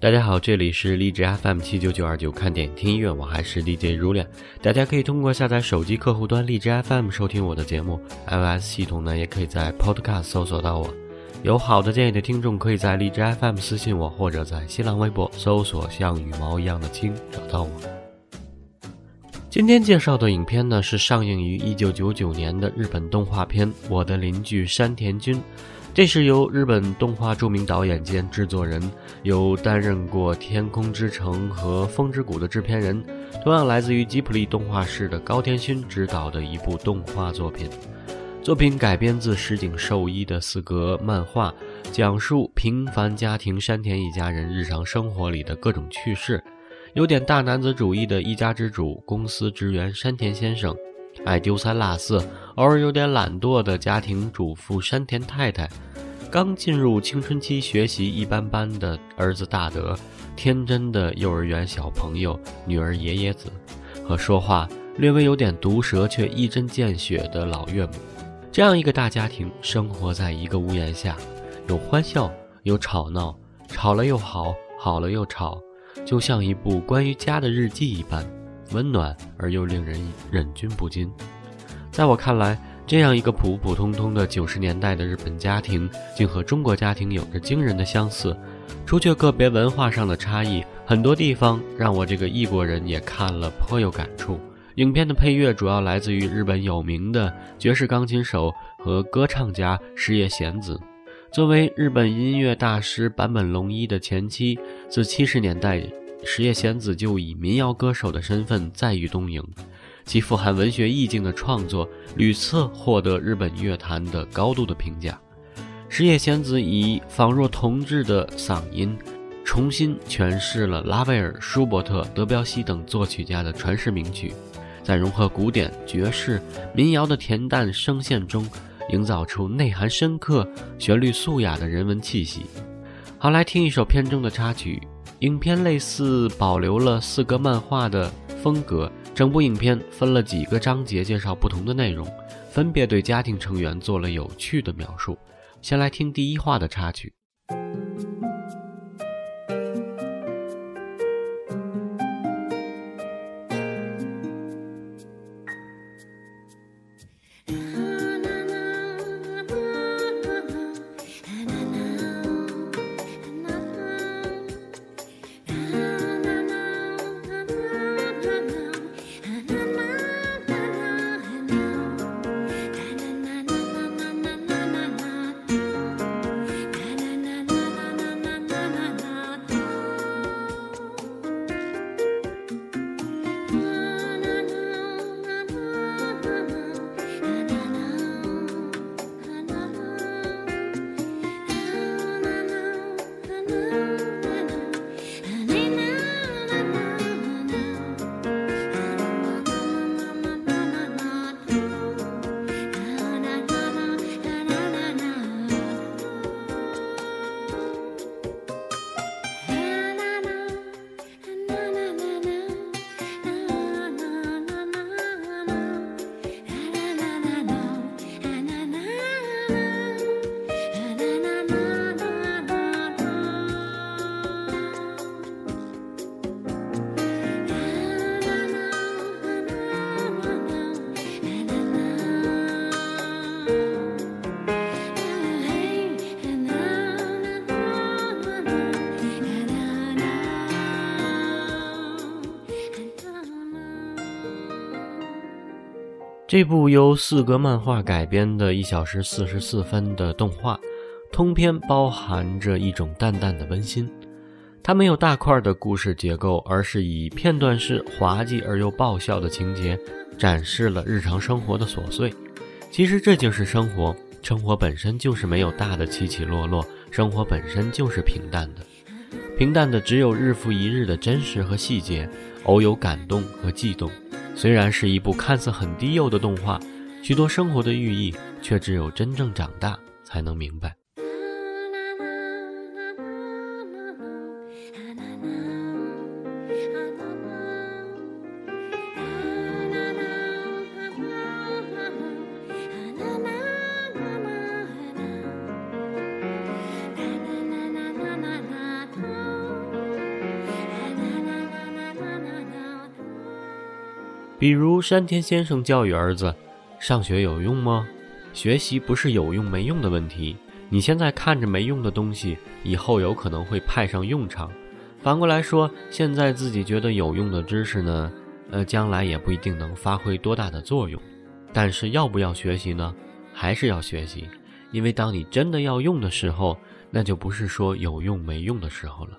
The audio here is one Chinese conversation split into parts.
大家好，这里是荔枝 FM 七九九二九看点听音乐，我还是 DJ r u a 大家可以通过下载手机客户端荔枝 FM 收听我的节目，iOS 系统呢也可以在 Podcast 搜索到我。有好的建议的听众可以在荔枝 FM 私信我，或者在新浪微博搜索“像羽毛一样的青”找到我。今天介绍的影片呢是上映于一九九九年的日本动画片《我的邻居山田君》。这是由日本动画著名导演兼制作人，由担任过《天空之城》和《风之谷》的制片人，同样来自于吉卜力动画室的高田勋执导的一部动画作品。作品改编自石井寿一的四格漫画，讲述平凡家庭山田一家人日常生活里的各种趣事。有点大男子主义的一家之主、公司职员山田先生。爱丢三落四、偶尔有点懒惰的家庭主妇山田太太，刚进入青春期、学习一般般的儿子大德，天真的幼儿园小朋友女儿爷爷子，和说话略微有点毒舌却一针见血的老岳母，这样一个大家庭生活在一个屋檐下，有欢笑，有吵闹，吵了又好，好了又吵，就像一部关于家的日记一般。温暖而又令人忍俊不禁。在我看来，这样一个普普通通的九十年代的日本家庭，竟和中国家庭有着惊人的相似，除却个别文化上的差异，很多地方让我这个异国人也看了颇有感触。影片的配乐主要来自于日本有名的爵士钢琴手和歌唱家矢野贤子，作为日本音乐大师坂本龙一的前妻，自七十年代。石野贤子就以民谣歌手的身份在日东瀛，其富含文学意境的创作屡次获得日本乐坛的高度的评价。石野贤子以仿若童稚的嗓音，重新诠释了拉威尔、舒伯特、德彪西等作曲家的传世名曲，在融合古典、爵士、民谣的恬淡声线中，营造出内涵深刻、旋律素雅的人文气息。好，来听一首片中的插曲。影片类似保留了四格漫画的风格，整部影片分了几个章节，介绍不同的内容，分别对家庭成员做了有趣的描述。先来听第一话的插曲。这部由四格漫画改编的一小时四十四分的动画，通篇包含着一种淡淡的温馨。它没有大块的故事结构，而是以片段式、滑稽而又爆笑的情节，展示了日常生活的琐碎。其实这就是生活，生活本身就是没有大的起起落落，生活本身就是平淡的，平淡的只有日复一日的真实和细节，偶有感动和悸动。虽然是一部看似很低幼的动画，许多生活的寓意却只有真正长大才能明白。比如山田先生教育儿子：“上学有用吗？学习不是有用没用的问题。你现在看着没用的东西，以后有可能会派上用场。反过来说，现在自己觉得有用的知识呢，呃，将来也不一定能发挥多大的作用。但是要不要学习呢？还是要学习，因为当你真的要用的时候，那就不是说有用没用的时候了。”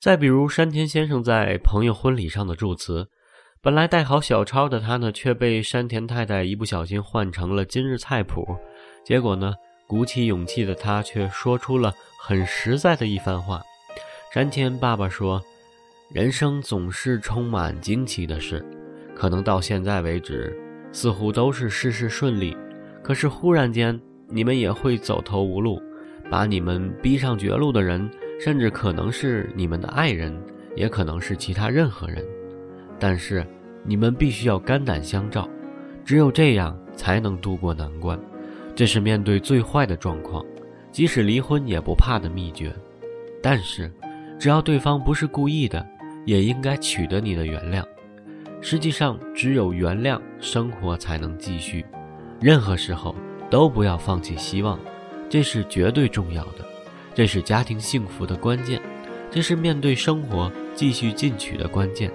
再比如山田先生在朋友婚礼上的祝词，本来带好小抄的他呢，却被山田太太一不小心换成了今日菜谱。结果呢，鼓起勇气的他却说出了很实在的一番话。山田爸爸说：“人生总是充满惊奇的事，可能到现在为止似乎都是事事顺利，可是忽然间你们也会走投无路，把你们逼上绝路的人。”甚至可能是你们的爱人，也可能是其他任何人。但是，你们必须要肝胆相照，只有这样才能渡过难关。这是面对最坏的状况，即使离婚也不怕的秘诀。但是，只要对方不是故意的，也应该取得你的原谅。实际上，只有原谅，生活才能继续。任何时候都不要放弃希望，这是绝对重要的。这是家庭幸福的关键，这是面对生活继续进取的关键。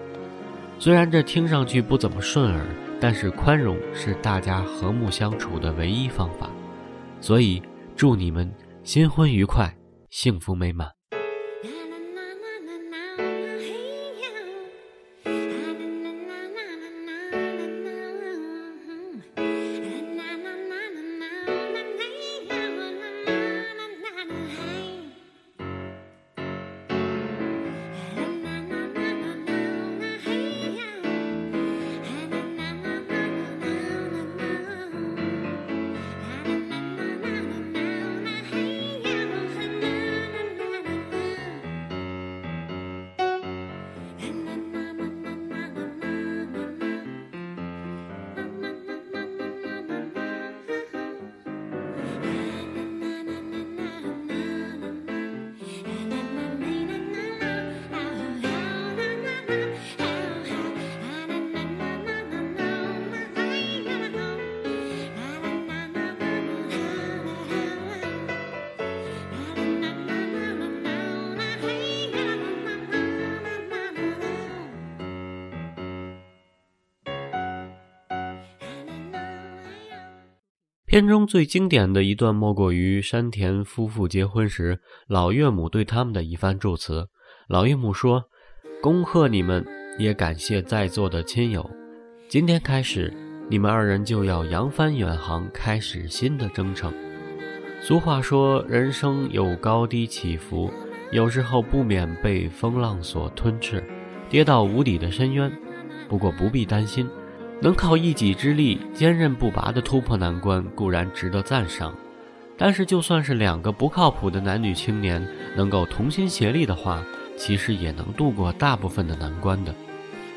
虽然这听上去不怎么顺耳，但是宽容是大家和睦相处的唯一方法。所以，祝你们新婚愉快，幸福美满。片中最经典的一段，莫过于山田夫妇结婚时，老岳母对他们的一番祝词。老岳母说：“恭贺你们，也感谢在座的亲友。今天开始，你们二人就要扬帆远航，开始新的征程。”俗话说，人生有高低起伏，有时候不免被风浪所吞噬，跌到无底的深渊。不过不必担心。能靠一己之力坚韧不拔地突破难关固然值得赞赏，但是就算是两个不靠谱的男女青年能够同心协力的话，其实也能度过大部分的难关的。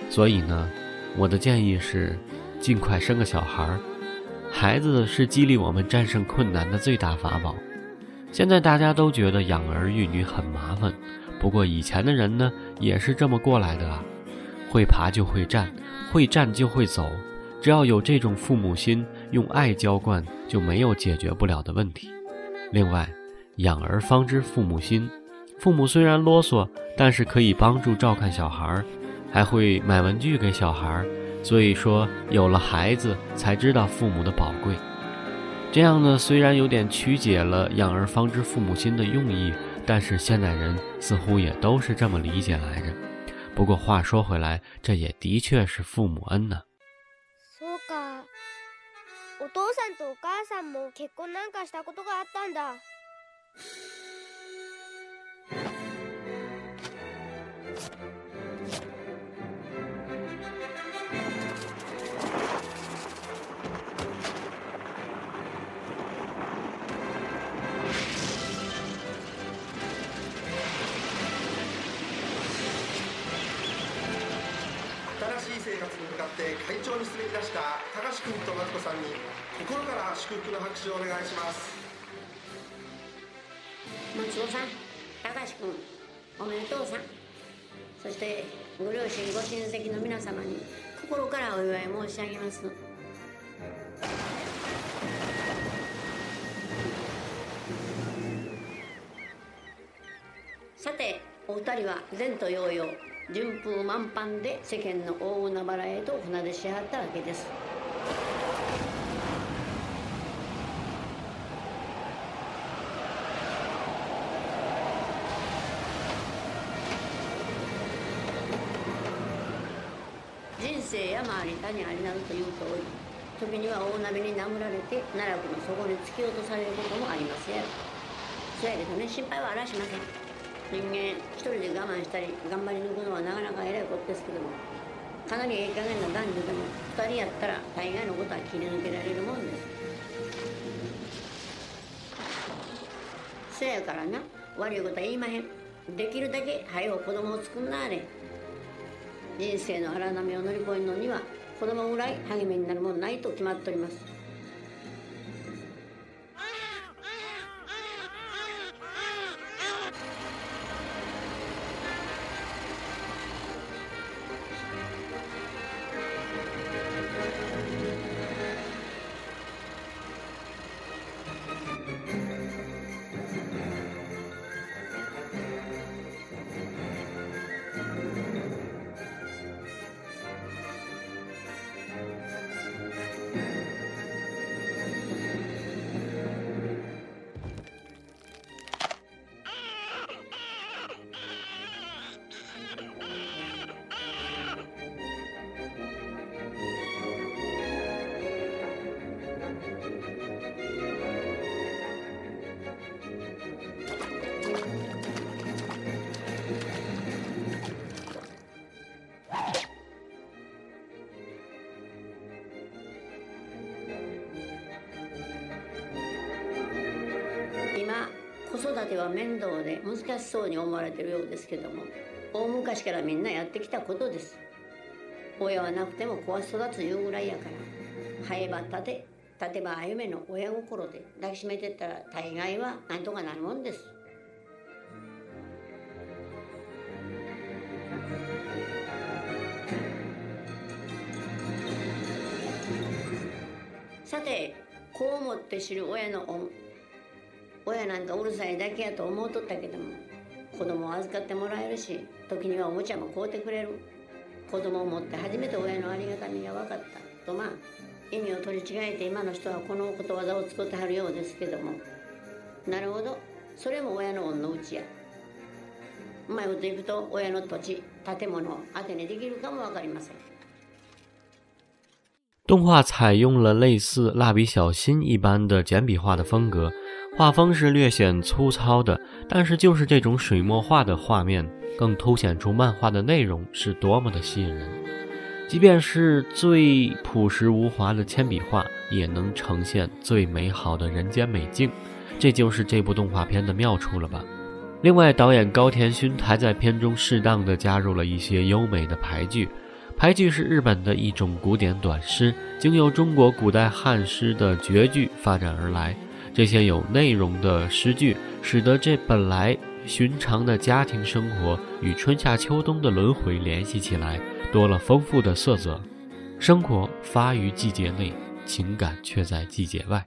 所以呢，我的建议是尽快生个小孩儿，孩子是激励我们战胜困难的最大法宝。现在大家都觉得养儿育女很麻烦，不过以前的人呢也是这么过来的啊。会爬就会站，会站就会走，只要有这种父母心，用爱浇灌，就没有解决不了的问题。另外，养儿方知父母心，父母虽然啰嗦，但是可以帮助照看小孩，还会买文具给小孩。所以说，有了孩子才知道父母的宝贵。这样呢，虽然有点曲解了“养儿方知父母心”的用意，但是现代人似乎也都是这么理解来着。不过话说回来，这也的确是父母恩呢。そうか。お父さんとお母さんも結婚なんかしたことがあったんだ。に向かって会長に滑り出した高志君と松子さんに心から祝福の拍手をお願いします松子さん高志君おめでとうさんそしてご両親ご親戚の皆様に心からお祝い申し上げますさてお二人は前途洋々順風満帆で世間の大海原へと船出しはったわけです人生山あり谷ありなどという通り時には大波に殴られて奈落の底に突き落とされることもありますやそやけどね心配はあらしません人間一人で我慢したり頑張り抜くのはなかなか偉いことですけどもかなりええ加減な男女でも2人やったら大概のことは切り抜けられるもんですせやからな悪いことは言いまへんできるだけ早う子供を作んなあれ人生の荒波を乗り越えるのには子供ぐらい励みになるもんないと決まっております育ては面倒で難しそうに思われてるようですけども大昔からみんなやってきたことです親はなくても子は育ついうぐらいやから生えば立て立てば歩めの親心で抱きしめてったら大概は何とかなるもんですさて子を持って知る親の恩親なんかうるさいだけやと思うとったけども子供を預かってもらえるし時にはおもちゃも買うてくれる子供を持って初めて親のありがたみが分かったとまあ意味を取り違えて今の人はこのことわざを作ってはるようですけどもなるほどそれも親の恩のうちやうまいこといくと親の土地建物を当てにできるかも分かりません动画采用了类似《蜡笔小新》一般的简笔画的风格，画风是略显粗糙的，但是就是这种水墨画的画面，更凸显出漫画的内容是多么的吸引人。即便是最朴实无华的铅笔画，也能呈现最美好的人间美景，这就是这部动画片的妙处了吧。另外，导演高田勋还在片中适当的加入了一些优美的排句，排句是日本的一种古典短诗，经由中国古代汉诗的绝句发展而来。这些有内容的诗句，使得这本来寻常的家庭生活与春夏秋冬的轮回联系起来，多了丰富的色泽。生活发于季节内，情感却在季节外。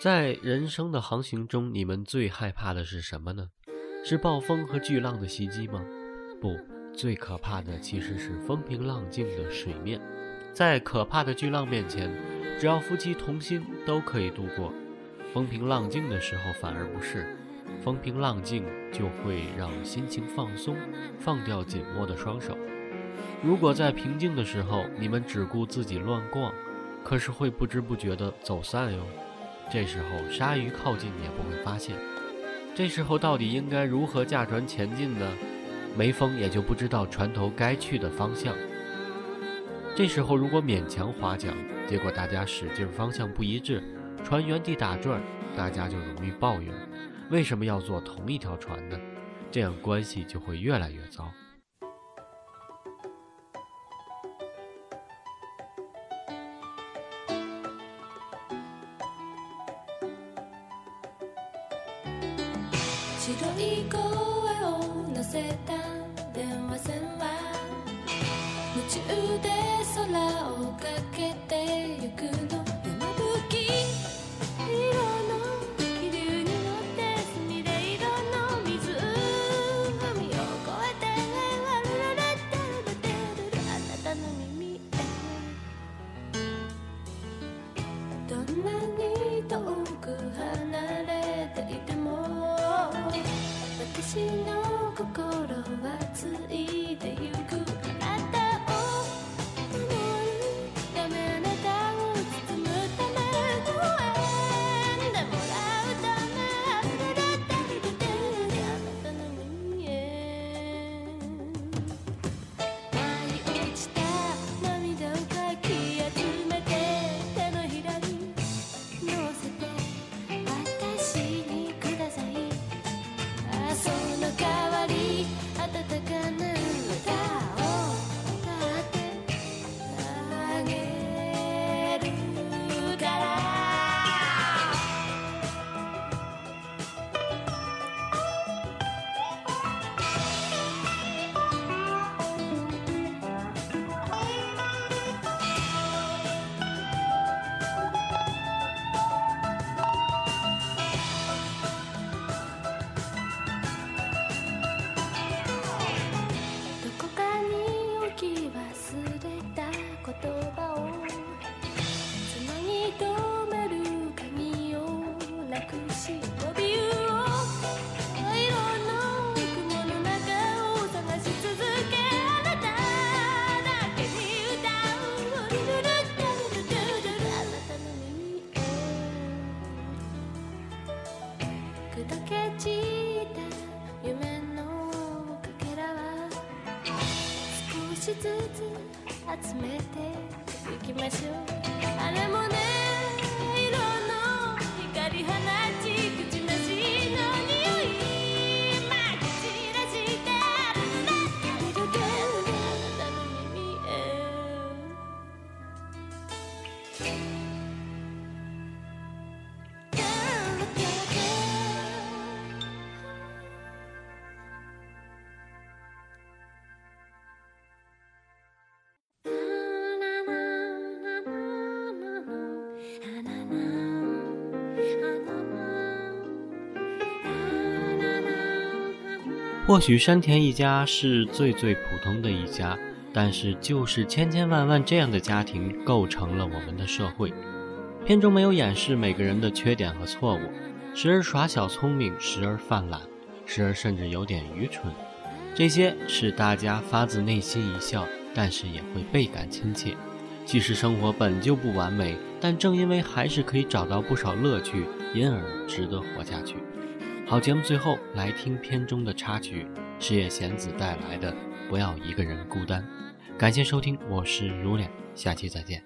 在人生的航行中，你们最害怕的是什么呢？是暴风和巨浪的袭击吗？不，最可怕的其实是风平浪静的水面。在可怕的巨浪面前，只要夫妻同心，都可以度过。风平浪静的时候反而不是。风平浪静就会让心情放松，放掉紧握的双手。如果在平静的时候，你们只顾自己乱逛，可是会不知不觉地走散哟。这时候，鲨鱼靠近也不会发现。这时候到底应该如何驾船前进呢？没风也就不知道船头该去的方向。这时候如果勉强划桨，结果大家使劲方向不一致，船原地打转，大家就容易抱怨：为什么要坐同一条船呢？这样关系就会越来越糟。腕空をかけてゆくの或许山田一家是最最普通的一家，但是就是千千万万这样的家庭构成了我们的社会。片中没有掩饰每个人的缺点和错误，时而耍小聪明，时而犯懒，时而甚至有点愚蠢。这些使大家发自内心一笑，但是也会倍感亲切。即使生活本就不完美，但正因为还是可以找到不少乐趣，因而值得活下去。好，节目最后来听片中的插曲，是叶贤子带来的《不要一个人孤单》。感谢收听，我是如莲，下期再见。